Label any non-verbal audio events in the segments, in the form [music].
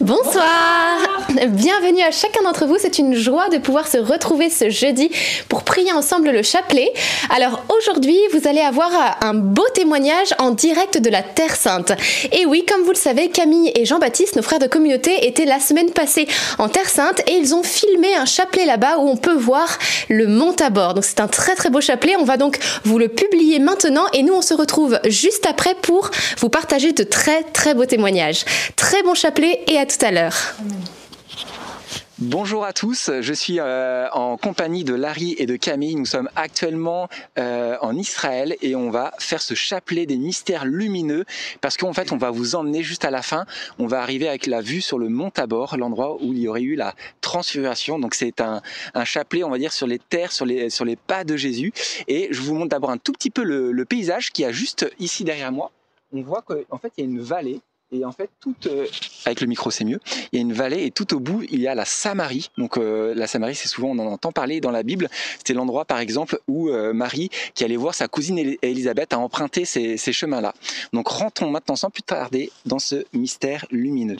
Bonsoir Bienvenue à chacun d'entre vous, c'est une joie de pouvoir se retrouver ce jeudi pour prier ensemble le chapelet. Alors aujourd'hui, vous allez avoir un beau témoignage en direct de la Terre Sainte. Et oui, comme vous le savez, Camille et Jean-Baptiste, nos frères de communauté, étaient la semaine passée en Terre Sainte et ils ont filmé un chapelet là-bas où on peut voir le mont Tabor. Donc c'est un très très beau chapelet, on va donc vous le publier maintenant et nous on se retrouve juste après pour vous partager de très très beaux témoignages. Très bon chapelet et à tout à l'heure. Bonjour à tous, je suis euh, en compagnie de Larry et de Camille. Nous sommes actuellement euh, en Israël et on va faire ce chapelet des mystères lumineux parce qu'en fait on va vous emmener juste à la fin. On va arriver avec la vue sur le mont Tabor, l'endroit où il y aurait eu la transfiguration. Donc c'est un, chapelet, on va dire, sur les terres, sur les, sur les pas de Jésus. Et je vous montre d'abord un tout petit peu le, le paysage qui a juste ici derrière moi. On voit qu'en fait il y a une vallée et en fait, tout, euh, avec le micro, c'est mieux. Il y a une vallée et tout au bout, il y a la Samarie. Donc euh, la Samarie, c'est souvent, on en entend parler dans la Bible. C'était l'endroit, par exemple, où euh, Marie, qui allait voir sa cousine Élisabeth, a emprunté ces, ces chemins-là. Donc rentrons maintenant sans plus tarder dans ce mystère lumineux.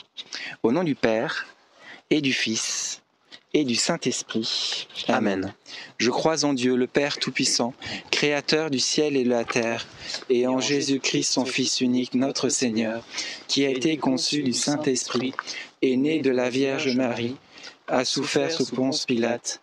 Au nom du Père et du Fils et du Saint-Esprit. Amen. Je crois en Dieu, le Père Tout-Puissant, Créateur du ciel et de la terre, et en Jésus-Christ, son Fils unique, notre Seigneur, qui a été conçu du Saint-Esprit, et né de la Vierge Marie, a souffert sous Ponce Pilate,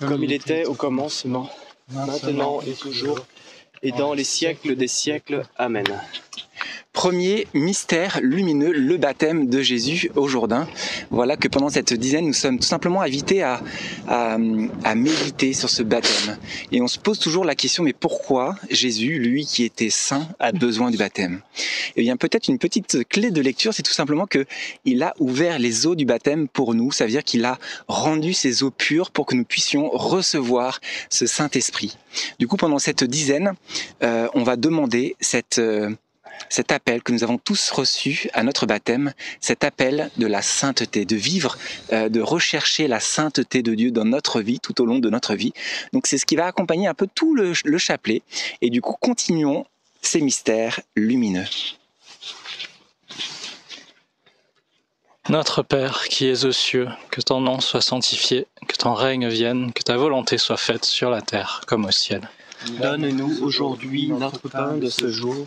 Comme il était au commencement, maintenant et toujours, et dans les siècles des siècles. Amen. Premier mystère lumineux, le baptême de Jésus au Jourdain. Voilà que pendant cette dizaine, nous sommes tout simplement invités à, à, à, méditer sur ce baptême. Et on se pose toujours la question, mais pourquoi Jésus, lui qui était saint, a besoin du baptême? Eh bien, peut-être une petite clé de lecture, c'est tout simplement que il a ouvert les eaux du baptême pour nous. Ça veut dire qu'il a rendu ces eaux pures pour que nous puissions recevoir ce Saint-Esprit. Du coup, pendant cette dizaine, euh, on va demander cette... Euh, cet appel que nous avons tous reçu à notre baptême, cet appel de la sainteté, de vivre, euh, de rechercher la sainteté de Dieu dans notre vie, tout au long de notre vie. Donc c'est ce qui va accompagner un peu tout le, le chapelet. Et du coup, continuons ces mystères lumineux. Notre Père qui es aux cieux, que ton nom soit sanctifié, que ton règne vienne, que ta volonté soit faite sur la terre comme au ciel. Donne-nous aujourd'hui notre pain de ce jour.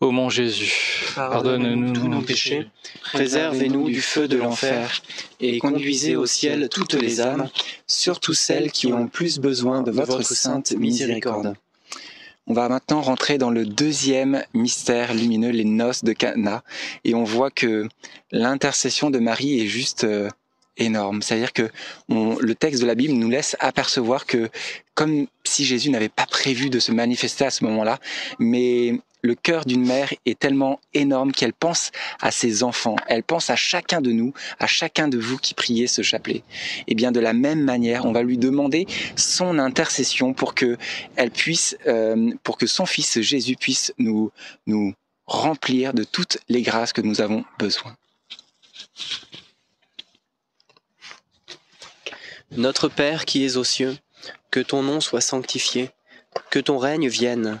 Ô mon Jésus, pardonne-nous tous nos péchés, préservez-nous du feu de l'enfer, et conduisez au ciel toutes les âmes, surtout celles qui ont plus besoin de votre sainte miséricorde. On va maintenant rentrer dans le deuxième mystère lumineux, les noces de Cana, et on voit que l'intercession de Marie est juste euh, énorme. C'est-à-dire que on, le texte de la Bible nous laisse apercevoir que, comme si Jésus n'avait pas prévu de se manifester à ce moment-là, mais le cœur d'une mère est tellement énorme qu'elle pense à ses enfants, elle pense à chacun de nous, à chacun de vous qui priez ce chapelet. Et bien de la même manière, on va lui demander son intercession pour que elle puisse, euh, pour que son fils Jésus puisse nous nous remplir de toutes les grâces que nous avons besoin. Notre Père qui es aux cieux, que ton nom soit sanctifié, que ton règne vienne,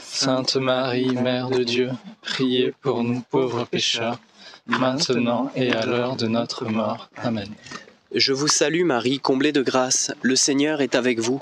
Sainte Marie, Mère de Dieu, priez pour nous pauvres pécheurs, maintenant et à l'heure de notre mort. Amen. Je vous salue Marie, comblée de grâce, le Seigneur est avec vous.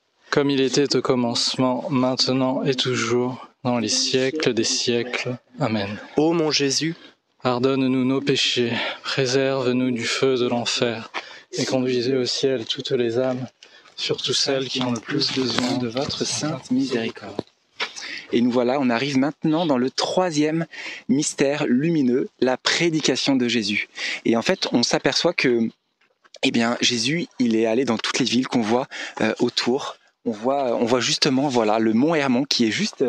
Comme il était au commencement, maintenant et toujours, dans les siècles des siècles. Amen. Ô mon Jésus, Pardonne-nous nos péchés, préserve-nous du feu de l'enfer, et conduisez au ciel toutes les âmes, surtout celles qui ont le plus besoin de votre sainte miséricorde. Et nous voilà, on arrive maintenant dans le troisième mystère lumineux, la prédication de Jésus. Et en fait, on s'aperçoit que, eh bien, Jésus, il est allé dans toutes les villes qu'on voit euh, autour. On voit, justement, voilà, le mont Hermon qui est juste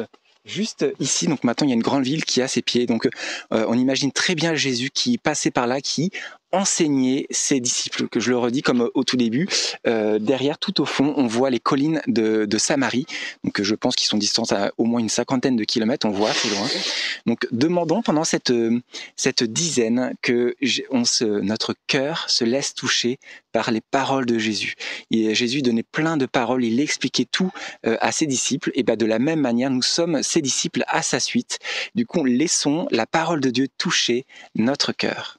juste ici. Donc maintenant, il y a une grande ville qui a ses pieds. Donc euh, on imagine très bien Jésus qui passait par là, qui enseignait ses disciples. Que je le redis comme au tout début. Euh, derrière, tout au fond, on voit les collines de, de Samarie. Donc je pense qu'ils sont distants à au moins une cinquantaine de kilomètres. On voit assez loin. Donc demandons pendant cette cette dizaine que on se, notre cœur se laisse toucher par les paroles de Jésus. Et Jésus donnait plein de paroles, il expliquait tout euh, à ses disciples. Et ben de la même manière, nous sommes ses disciples à sa suite. Du coup, laissons la parole de Dieu toucher notre cœur.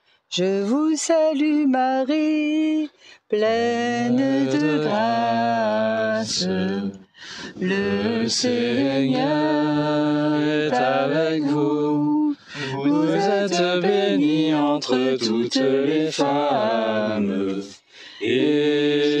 Je vous salue Marie, pleine de grâce. Le Seigneur est avec vous. Vous êtes bénie entre toutes les femmes. Et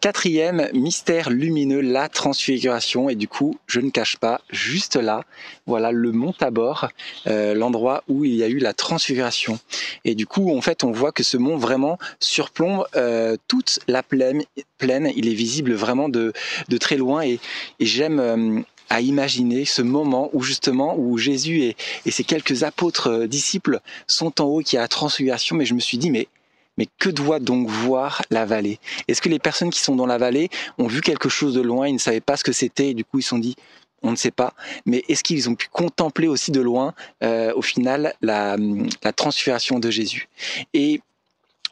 Quatrième mystère lumineux, la transfiguration. Et du coup, je ne cache pas, juste là, voilà le mont Tabor, euh, l'endroit où il y a eu la transfiguration. Et du coup, en fait, on voit que ce mont vraiment surplombe euh, toute la plaine. Il est visible vraiment de, de très loin. Et, j'aime euh, à imaginer ce moment où justement où Jésus et, et ses quelques apôtres disciples sont en haut, qui a la transfiguration. Mais je me suis dit, mais mais que doit donc voir la vallée? Est-ce que les personnes qui sont dans la vallée ont vu quelque chose de loin, ils ne savaient pas ce que c'était et du coup ils se sont dit on ne sait pas, mais est-ce qu'ils ont pu contempler aussi de loin, euh, au final, la, la transfiguration de Jésus? Et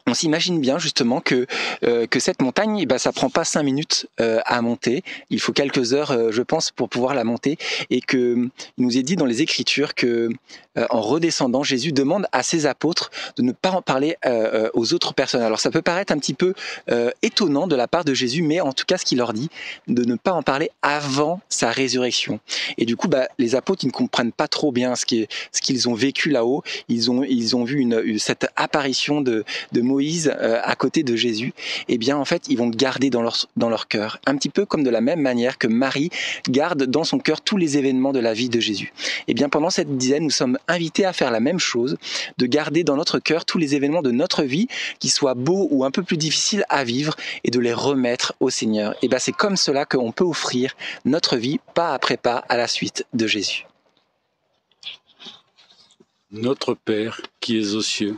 on s'imagine bien justement que euh, que cette montagne, ben, ça prend pas cinq minutes euh, à monter. Il faut quelques heures, euh, je pense, pour pouvoir la monter. Et que il nous est dit dans les Écritures que en redescendant, Jésus demande à ses apôtres de ne pas en parler aux autres personnes. Alors ça peut paraître un petit peu étonnant de la part de Jésus, mais en tout cas, ce qu'il leur dit, de ne pas en parler avant sa résurrection. Et du coup, bah, les apôtres, ils ne comprennent pas trop bien ce qu'ils ont vécu là-haut. Ils ont vu cette apparition de de euh, à côté de Jésus, eh bien en fait ils vont garder dans leur dans leur cœur, un petit peu comme de la même manière que Marie garde dans son cœur tous les événements de la vie de Jésus. Eh bien pendant cette dizaine, nous sommes invités à faire la même chose, de garder dans notre cœur tous les événements de notre vie, qui soient beaux ou un peu plus difficiles à vivre, et de les remettre au Seigneur. Et ben c'est comme cela qu'on peut offrir notre vie pas après pas à la suite de Jésus. Notre Père qui es aux cieux,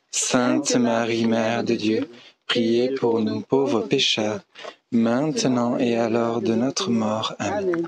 Sainte Marie, Mère de Dieu, priez pour nous pauvres pécheurs, maintenant et à l'heure de notre mort. Amen.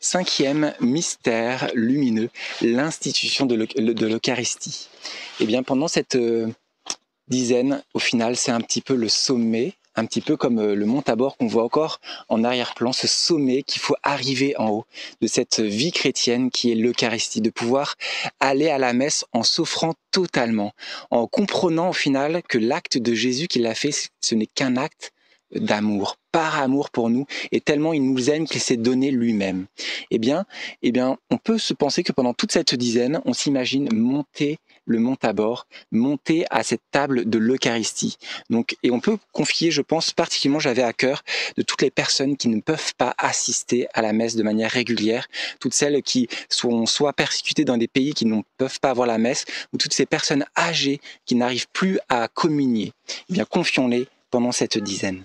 Cinquième mystère lumineux, l'institution de l'Euch- de l'Eucharistie. Eh bien, pendant cette euh, dizaine, au final, c'est un petit peu le sommet, un petit peu comme euh, le mont Tabor qu'on voit encore en arrière-plan, ce sommet qu'il faut arriver en haut de cette vie chrétienne qui est l'Eucharistie, de pouvoir aller à la messe en s'offrant totalement, en comprenant au final que l'acte de Jésus qu'il a fait, ce n'est qu'un acte d'amour, par amour pour nous, et tellement il nous aime qu'il s'est donné lui-même. Eh bien, eh bien, on peut se penser que pendant toute cette dizaine, on s'imagine monter le mont Tabor, monter à cette table de l'Eucharistie. Donc, et on peut confier, je pense, particulièrement, j'avais à cœur de toutes les personnes qui ne peuvent pas assister à la messe de manière régulière, toutes celles qui sont soit persécutées dans des pays qui ne peuvent pas avoir la messe, ou toutes ces personnes âgées qui n'arrivent plus à communier. Eh bien, confions-les pendant cette dizaine.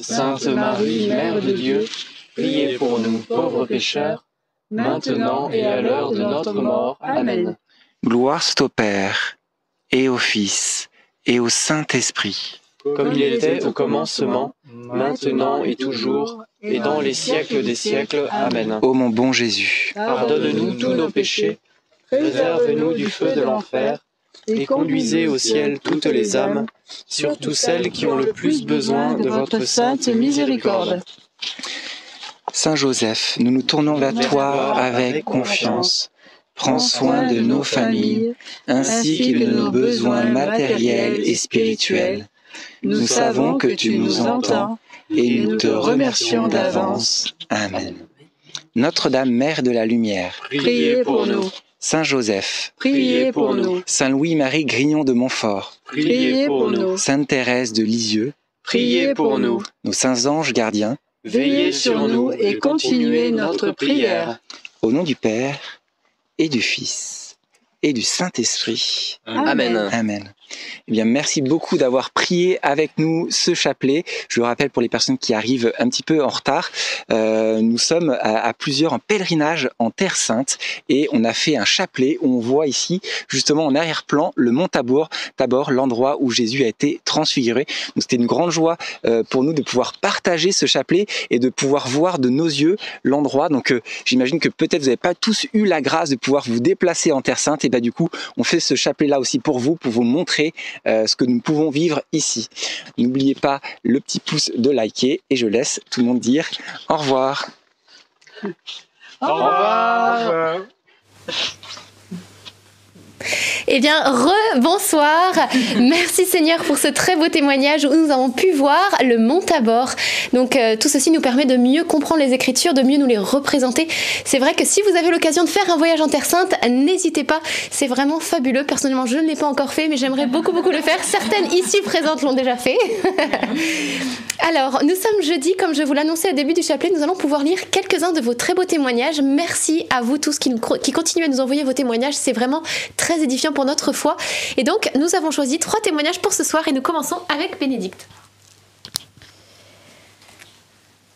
Sainte Marie, Mère de Dieu, priez pour nous pauvres pécheurs, maintenant et à l'heure de notre mort. Amen. Gloire soit au Père, et au Fils, et au Saint-Esprit. Comme il était au commencement, maintenant et toujours, et dans les siècles des siècles. Amen. Ô mon bon Jésus, Pardonne-nous tous nos péchés, préserve-nous du feu de l'enfer, et conduisez au ciel toutes les âmes, surtout celles qui ont le plus besoin de votre sainte miséricorde. Saint Joseph, nous nous tournons vers toi avec confiance. Prends soin de nos familles, ainsi que de nos besoins matériels et spirituels. Nous savons que tu nous entends et nous te remercions d'avance. Amen. Notre-Dame, Mère de la Lumière, Priez pour nous, Saint Joseph, priez pour nous, Saint Louis-Marie Grignon de Montfort, priez pour nous, Sainte Thérèse de Lisieux, priez pour nous. nos saints anges gardiens, Veillez sur nous et continuez notre prière. au nom du Père et du Fils et du Saint-Esprit. Amen. Amen. Eh bien, merci beaucoup d'avoir prié avec nous ce chapelet. Je le rappelle pour les personnes qui arrivent un petit peu en retard, euh, nous sommes à, plusieurs en pèlerinage en Terre Sainte et on a fait un chapelet où on voit ici justement en arrière-plan le mont Tabor, Tabor, l'endroit où Jésus a été transfiguré. Donc c'était une grande joie euh, pour nous de pouvoir partager ce chapelet et de pouvoir voir de nos yeux l'endroit. Donc euh, j'imagine que peut-être vous n'avez pas tous eu la grâce de pouvoir vous déplacer en Terre Sainte et bah du coup on fait ce chapelet là aussi pour vous, pour vous montrer euh, ce que nous pouvons vivre ici. N'oubliez pas le petit pouce de liker et je laisse tout le monde dire au revoir. Au revoir. Eh bien, re-bonsoir. [laughs] Merci Seigneur pour ce très beau témoignage où nous avons pu voir le mont Tabor. Donc, euh, tout ceci nous permet de mieux comprendre les Écritures, de mieux nous les représenter. C'est vrai que si vous avez l'occasion de faire un voyage en Terre Sainte, n'hésitez pas. C'est vraiment fabuleux. Personnellement, je ne l'ai pas encore fait, mais j'aimerais beaucoup, beaucoup le faire. Certaines ici présentes l'ont déjà fait. [laughs] Alors, nous sommes jeudi, comme je vous l'annonçais au début du chapelet, nous allons pouvoir lire quelques-uns de vos très beaux témoignages. Merci à vous tous qui, qui continuez à nous envoyer vos témoignages, c'est vraiment très édifiant pour notre foi. Et donc, nous avons choisi trois témoignages pour ce soir et nous commençons avec Bénédicte.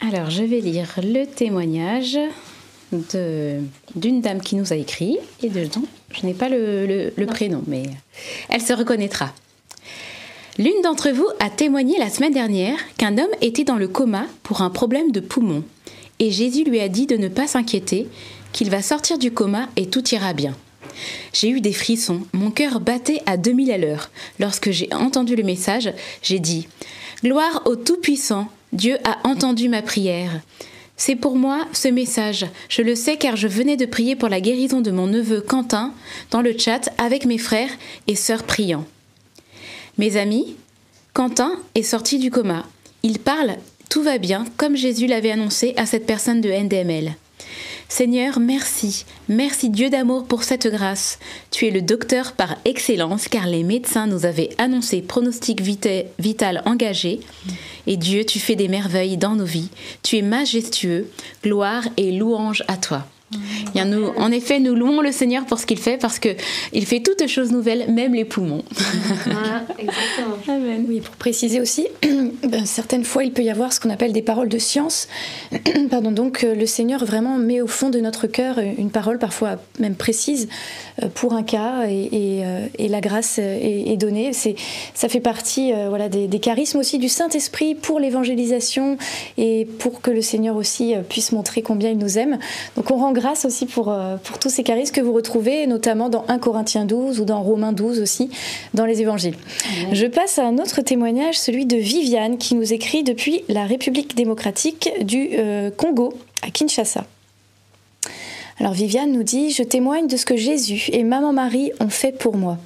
Alors, je vais lire le témoignage d'une dame qui nous a écrit et de je n'ai pas le, le prénom, mais elle se reconnaîtra. L'une d'entre vous a témoigné la semaine dernière qu'un homme était dans le coma pour un problème de poumon, et Jésus lui a dit de ne pas s'inquiéter, qu'il va sortir du coma et tout ira bien. J'ai eu des frissons, mon cœur battait à 2000 à l'heure. Lorsque j'ai entendu le message, j'ai dit Gloire au Tout-Puissant, Dieu a entendu ma prière. C'est pour moi ce message. Je le sais car je venais de prier pour la guérison de mon neveu Quentin dans le chat avec mes frères et sœurs priants. Mes amis, Quentin est sorti du coma. Il parle, tout va bien, comme Jésus l'avait annoncé à cette personne de NDML. Seigneur, merci, merci Dieu d'amour pour cette grâce. Tu es le docteur par excellence car les médecins nous avaient annoncé pronostic vital engagé. Et Dieu, tu fais des merveilles dans nos vies. Tu es majestueux, gloire et louange à toi nous, en effet, nous louons le Seigneur pour ce qu'il fait parce qu'il fait toutes choses nouvelles, même les poumons. Voilà, exactement. [laughs] Oui, pour préciser aussi, [clears throat] ben, certaines fois, il peut y avoir ce qu'on appelle des paroles de science. [clears throat] Pardon, donc euh, le Seigneur vraiment met au fond de notre cœur une parole parfois même précise euh, pour un cas et, euh, la grâce est, donnée. C'est, ça fait partie voilà, des, des, charismes aussi du Saint-Esprit pour l'évangélisation et pour que le Seigneur aussi puisse montrer combien il nous aime. Donc on rend grâce aussi pour, euh, pour tous ces charismes que vous retrouvez, notamment dans 1 Corinthiens 12 ou dans Romains 12 aussi, dans les évangiles. Je passe à un autre témoignage, celui de Viviane, qui nous écrit depuis la République démocratique du euh, Congo, à Kinshasa. Alors Viviane nous dit, je témoigne de ce que Jésus et Maman Marie ont fait pour moi.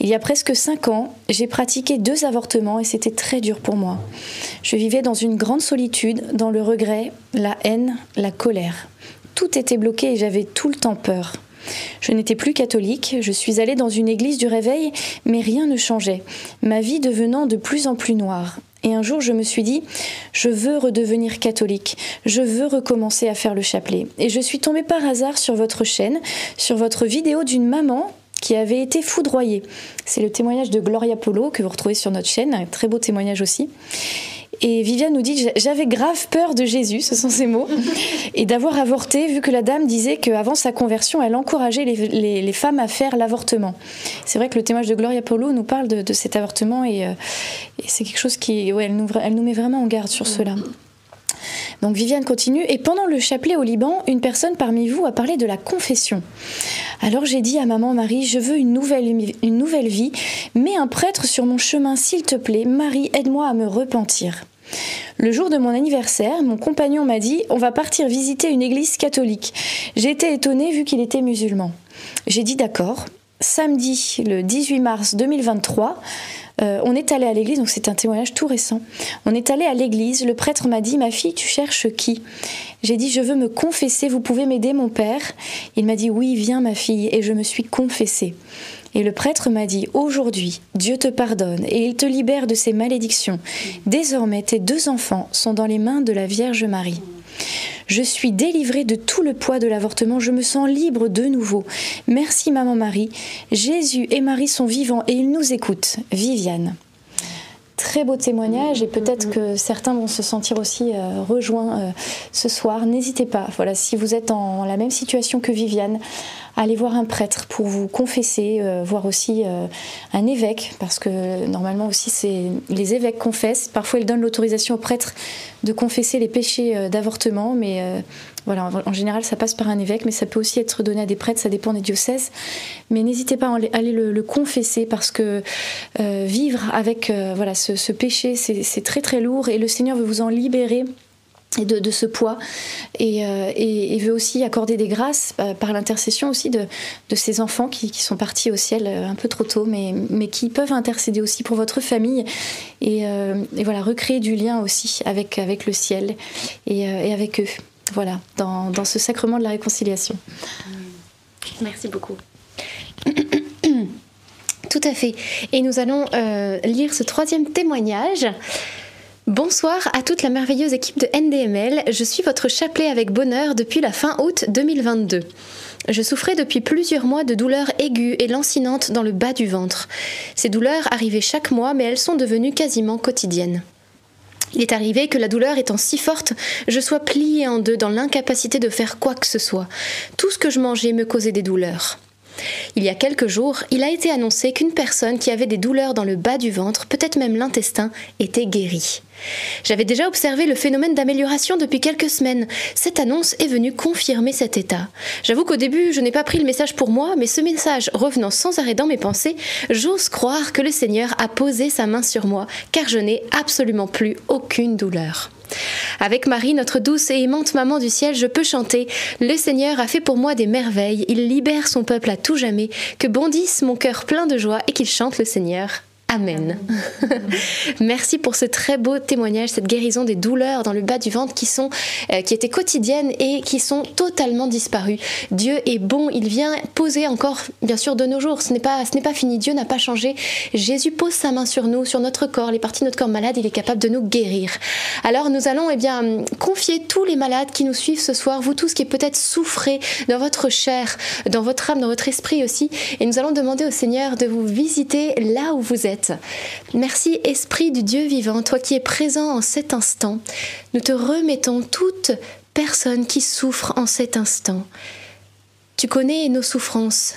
Il y a presque cinq ans, j'ai pratiqué deux avortements et c'était très dur pour moi. Je vivais dans une grande solitude, dans le regret, la haine, la colère tout était bloqué et j'avais tout le temps peur. Je n'étais plus catholique, je suis allée dans une église du réveil, mais rien ne changeait, ma vie devenant de plus en plus noire. Et un jour, je me suis dit, je veux redevenir catholique, je veux recommencer à faire le chapelet. Et je suis tombée par hasard sur votre chaîne, sur votre vidéo d'une maman qui avait été foudroyée. C'est le témoignage de Gloria Polo que vous retrouvez sur notre chaîne, un très beau témoignage aussi. Et Viviane nous dit J'avais grave peur de Jésus, ce sont ses mots, [laughs] et d'avoir avorté, vu que la dame disait qu'avant sa conversion, elle encourageait les, femmes à faire l'avortement. C'est vrai que le témoignage de Gloria Polo nous parle de, cet avortement, et, euh, c'est quelque chose qui. Ouais, elle, nous, elle nous met vraiment en garde sur cela. Donc Viviane continue, et pendant le chapelet au Liban, une personne parmi vous a parlé de la confession. Alors j'ai dit à maman Marie, je veux une nouvelle, une nouvelle vie, mets un prêtre sur mon chemin s'il te plaît, Marie, aide-moi à me repentir. Le jour de mon anniversaire, mon compagnon m'a dit On va partir visiter une église catholique. J'ai été étonnée vu qu'il était musulman. J'ai dit D'accord. Samedi, le 18 mars 2023, euh, on est allé à l'église, donc c'est un témoignage tout récent. On est allé à l'église, le prêtre m'a dit Ma fille, tu cherches qui? J'ai dit Je veux me confesser, vous pouvez m'aider, mon père? Il m'a dit Oui, viens, ma fille, et je me suis confessée. Et le prêtre m'a dit, Aujourd'hui, Dieu te pardonne et il te libère de ses malédictions. Désormais, tes deux enfants sont dans les mains de la Vierge Marie. Je suis délivrée de tout le poids de l'avortement, je me sens libre de nouveau. Merci Maman Marie. Jésus et Marie sont vivants et ils nous écoutent. Viviane. Très beau témoignage et peut-être que certains vont se sentir aussi euh, rejoints euh, ce soir. N'hésitez pas, voilà, si vous êtes dans la même situation que Viviane, allez voir un prêtre pour vous confesser, euh, voir aussi un évêque, parce que normalement aussi c'est les évêques confessent. Parfois ils donnent l'autorisation au prêtre de confesser les péchés d'avortement, mais voilà, en général ça passe par un évêque, mais ça peut aussi être donné à des prêtres, ça dépend des diocèses. Mais n'hésitez pas à aller le, confesser, parce que vivre avec voilà ce, péché, c'est très très lourd, et le Seigneur veut vous en libérer de, ce poids euh, et, veut aussi accorder des grâces euh, par l'intercession aussi de, ces enfants qui, sont partis au ciel euh, un peu trop tôt mais, mais qui peuvent intercéder aussi pour votre famille et, et voilà recréer du lien aussi avec, avec le ciel et avec eux voilà dans, dans, ce sacrement de la réconciliation merci beaucoup [coughs] tout à fait et nous allons lire ce troisième témoignage Bonsoir à toute la merveilleuse équipe de NDML. Je suis votre chapelet avec bonheur depuis la fin août 2022. Je souffrais depuis plusieurs mois de douleurs aiguës et lancinantes dans le bas du ventre. Ces douleurs arrivaient chaque mois, mais elles sont devenues quasiment quotidiennes. Il est arrivé que la douleur étant si forte, je sois pliée en deux dans l'incapacité de faire quoi que ce soit. Tout ce que je mangeais me causait des douleurs. Il y a quelques jours, il a été annoncé qu'une personne qui avait des douleurs dans le bas du ventre, peut-être même l'intestin, était guérie. J'avais déjà observé le phénomène d'amélioration depuis quelques semaines. Cette annonce est venue confirmer cet état. J'avoue qu'au début, je n'ai pas pris le message pour moi, mais ce message revenant sans arrêt dans mes pensées, j'ose croire que le Seigneur a posé sa main sur moi, car je n'ai absolument plus aucune douleur. Avec Marie, notre douce et aimante maman du ciel, je peux chanter Le Seigneur a fait pour moi des merveilles, il libère son peuple à tout jamais, que bondisse mon cœur plein de joie et qu'il chante le Seigneur. Amen. [laughs] Merci pour ce très beau témoignage, cette guérison des douleurs dans le bas du ventre qui sont, euh, qui étaient quotidiennes et qui sont totalement disparues. Dieu est bon, il vient poser encore, bien sûr, de nos jours. Ce n'est pas, ce n'est pas fini. Dieu n'a pas changé. Jésus pose sa main sur nous, sur notre corps, les parties de notre corps malades. Il est capable de nous guérir. Alors nous allons, eh bien, confier tous les malades qui nous suivent ce soir, vous tous qui peut-être souffrez dans votre chair, dans votre âme, dans votre esprit aussi, et nous allons demander au Seigneur de vous visiter là où vous êtes Merci Esprit du Dieu vivant, toi qui es présent en cet instant. Nous te remettons toute personne qui souffre en cet instant. Tu connais nos souffrances,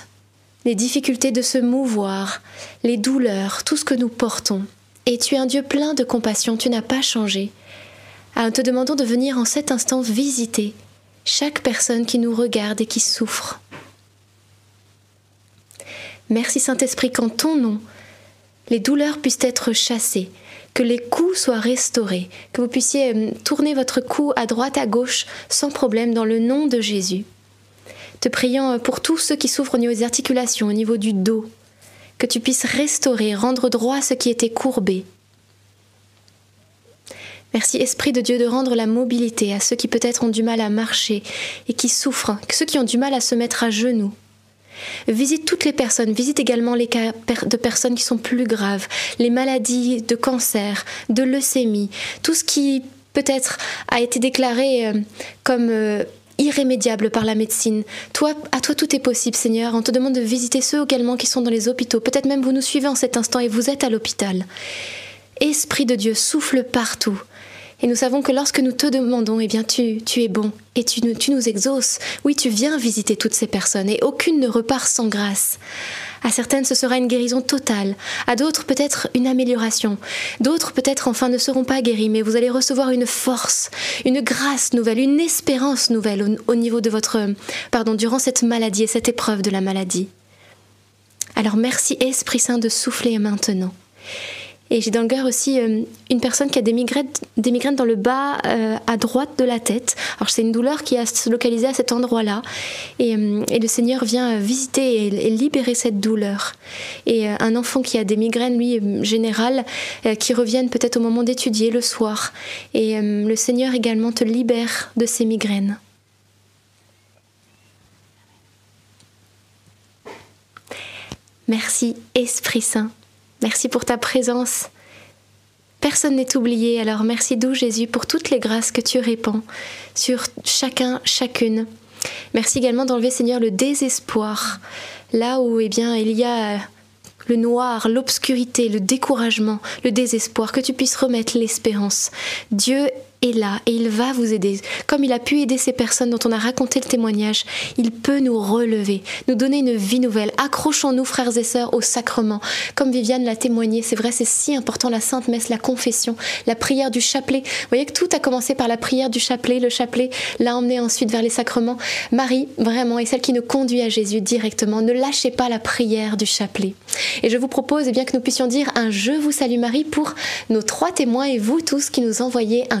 les difficultés de se mouvoir, les douleurs, tout ce que nous portons. Et tu es un Dieu plein de compassion, tu n'as pas changé. Alors nous te demandons de venir en cet instant visiter chaque personne qui nous regarde et qui souffre. Merci Saint-Esprit qu'en ton nom, les douleurs puissent être chassées, que les coups soient restaurés, que vous puissiez euh, tourner votre cou à droite, à gauche, sans problème, dans le nom de Jésus. Te prions euh, pour tous ceux qui souffrent au niveau des articulations, au niveau du dos, que tu puisses restaurer, rendre droit ce qui était courbé. Merci Esprit de Dieu de rendre la mobilité à ceux qui peut-être ont du mal à marcher et qui souffrent, ceux qui ont du mal à se mettre à genoux. Visite toutes les personnes, visite également les cas de personnes qui sont plus graves, les maladies de cancer, de leucémie, tout ce qui peut-être a été déclaré euh, comme euh, irrémédiable par la médecine. Toi, à toi tout est possible, Seigneur. On te demande de visiter ceux également qui sont dans les hôpitaux. Peut-être même vous nous suivez en cet instant et vous êtes à l'hôpital. Esprit de Dieu, souffle partout. Et nous savons que lorsque nous te demandons, eh bien tu, tu es bon et tu, nous exauces. Oui, tu viens visiter toutes ces personnes et aucune ne repart sans grâce. À certaines, ce sera une guérison totale. À d'autres, peut-être une amélioration. D'autres, peut-être enfin, ne seront pas guéris, mais vous allez recevoir une force, une grâce nouvelle, une espérance nouvelle au, au niveau de votre, pardon, durant cette maladie et cette épreuve de la maladie. Alors merci Esprit Saint de souffler maintenant. Et j'ai dans le cœur aussi euh, une personne qui a des migraines, des migraines dans le bas euh, à droite de la tête. Alors c'est une douleur qui a se localisé à cet endroit-là. Et, euh, le Seigneur vient visiter et, libérer cette douleur. Et un enfant qui a des migraines, lui, générales, qui reviennent peut-être au moment d'étudier le soir. Et le Seigneur également te libère de ces migraines. Merci Esprit Saint Merci pour ta présence. Personne n'est oublié, alors merci doux Jésus pour toutes les grâces que tu répands sur chacun, chacune. Merci également d'enlever Seigneur le désespoir, là où eh bien il y a le noir, l'obscurité, le découragement, le désespoir, que tu puisses remettre l'espérance. Dieu est là et il va vous aider. Comme il a pu aider ces personnes dont on a raconté le témoignage, il peut nous relever, nous donner une vie nouvelle. Accrochons-nous, frères et sœurs, au sacrement. Comme Viviane l'a témoigné, c'est vrai, c'est si important la Sainte Messe, la confession, la prière du chapelet. Vous voyez que tout a commencé par la prière du chapelet. Le chapelet l'a emmené ensuite vers les sacrements. Marie, vraiment, est celle qui nous conduit à Jésus directement. Ne lâchez pas la prière du chapelet. Et je vous propose eh bien, que nous puissions dire un Je vous salue Marie pour nos trois témoins et vous tous qui nous envoyez un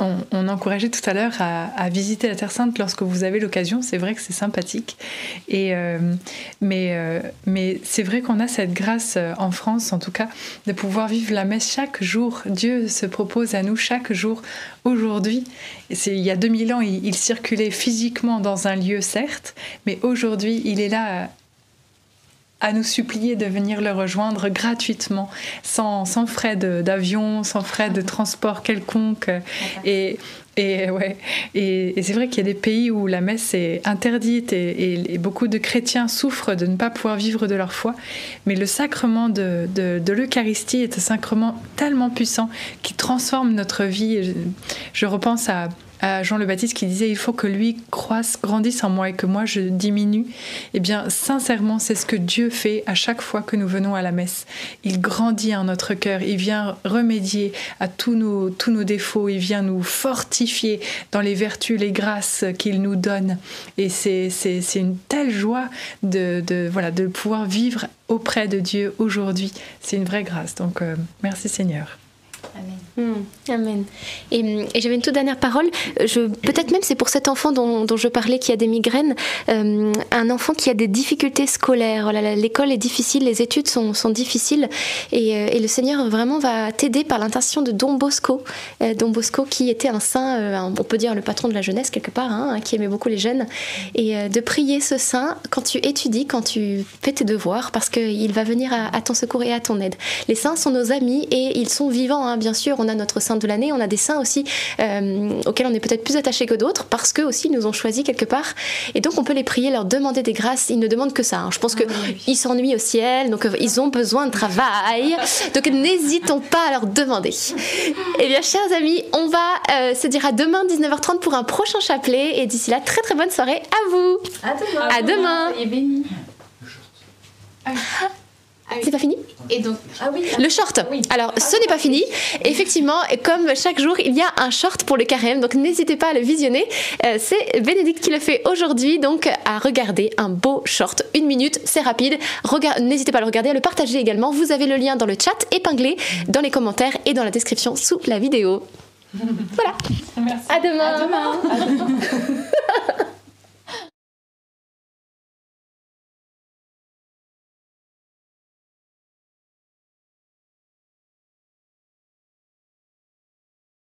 on, encourageait tout à l'heure à, visiter la Terre Sainte lorsque vous avez l'occasion. C'est vrai que c'est sympathique. Euh, mais euh, mais c'est vrai qu'on a cette grâce euh, en France, en tout cas, de pouvoir vivre la messe chaque jour. Dieu se propose à nous chaque jour. Aujourd'hui, il y a 2000 ans, il circulait physiquement dans un lieu, certes, mais aujourd'hui, il est là à nous supplier de venir le rejoindre gratuitement, sans, sans frais d'avion, sans frais de transport quelconque. Et, et, ouais, et, c'est vrai qu'il y a des pays où la messe est interdite et, beaucoup de chrétiens souffrent de ne pas pouvoir vivre de leur foi. Mais le sacrement de, de, de l'Eucharistie est un sacrement tellement puissant qui transforme notre vie. je repense à, Jean le Baptiste qui disait il faut que lui croisse, grandisse en moi et que moi je diminue. Eh bien, sincèrement, c'est ce que Dieu fait à chaque fois que nous venons à la messe. Il grandit en notre cœur, il vient remédier à tous nos, tous nos défauts, il vient nous fortifier dans les vertus, les grâces qu'il nous donne. Et c'est une telle joie de, de, voilà, de pouvoir vivre auprès de Dieu aujourd'hui. C'est une vraie grâce. Donc, euh, merci Seigneur. Amen. Hmm, amen. Et, j'avais une toute dernière parole. peut-être même c'est pour cet enfant dont, je parlais qui a des migraines, euh, un enfant qui a des difficultés scolaires. L'école est difficile, les études sont, difficiles, euh, et, le Seigneur vraiment va t'aider par l'intention de Don Bosco, euh, Don Bosco qui était un saint, on peut dire le patron de la jeunesse quelque part, hein, qui aimait beaucoup les jeunes, et de prier ce saint quand tu étudies, quand tu fais tes devoirs, parce qu'il va venir à, ton secours et à ton aide. Les saints sont nos amis et ils sont vivants, hein, bien sûr on a notre saint de l'année, on a des saints aussi euh, auxquels on est peut-être plus attaché que d'autres parce qu'eux aussi nous ont choisi quelque part. Et donc on peut les prier, leur demander des grâces. Ils ne demandent que ça. Hein. Je pense qu'ils ah s'ennuient au ciel, donc euh, ils ont besoin de travail. Donc n'hésitons pas à leur demander. Eh bien, chers amis, on va euh, se dire à demain 19h30 pour un prochain chapelet. Et d'ici là, très très bonne soirée à vous. À demain. À demain. Et béni. Ah c'est pas fini Et donc, ah oui, le short. Alors, ce n'est pas fini. Effectivement, comme chaque jour, il y a un short pour le carême, donc n'hésitez pas à le visionner. Euh, c'est Bénédicte qui le fait aujourd'hui, donc à regarder un beau short. Une minute, c'est rapide. N'hésitez pas à le regarder, à le partager également. Vous avez le lien dans le chat épinglé, dans les commentaires et dans la description sous la vidéo. Voilà. Merci. À demain. À demain. [laughs]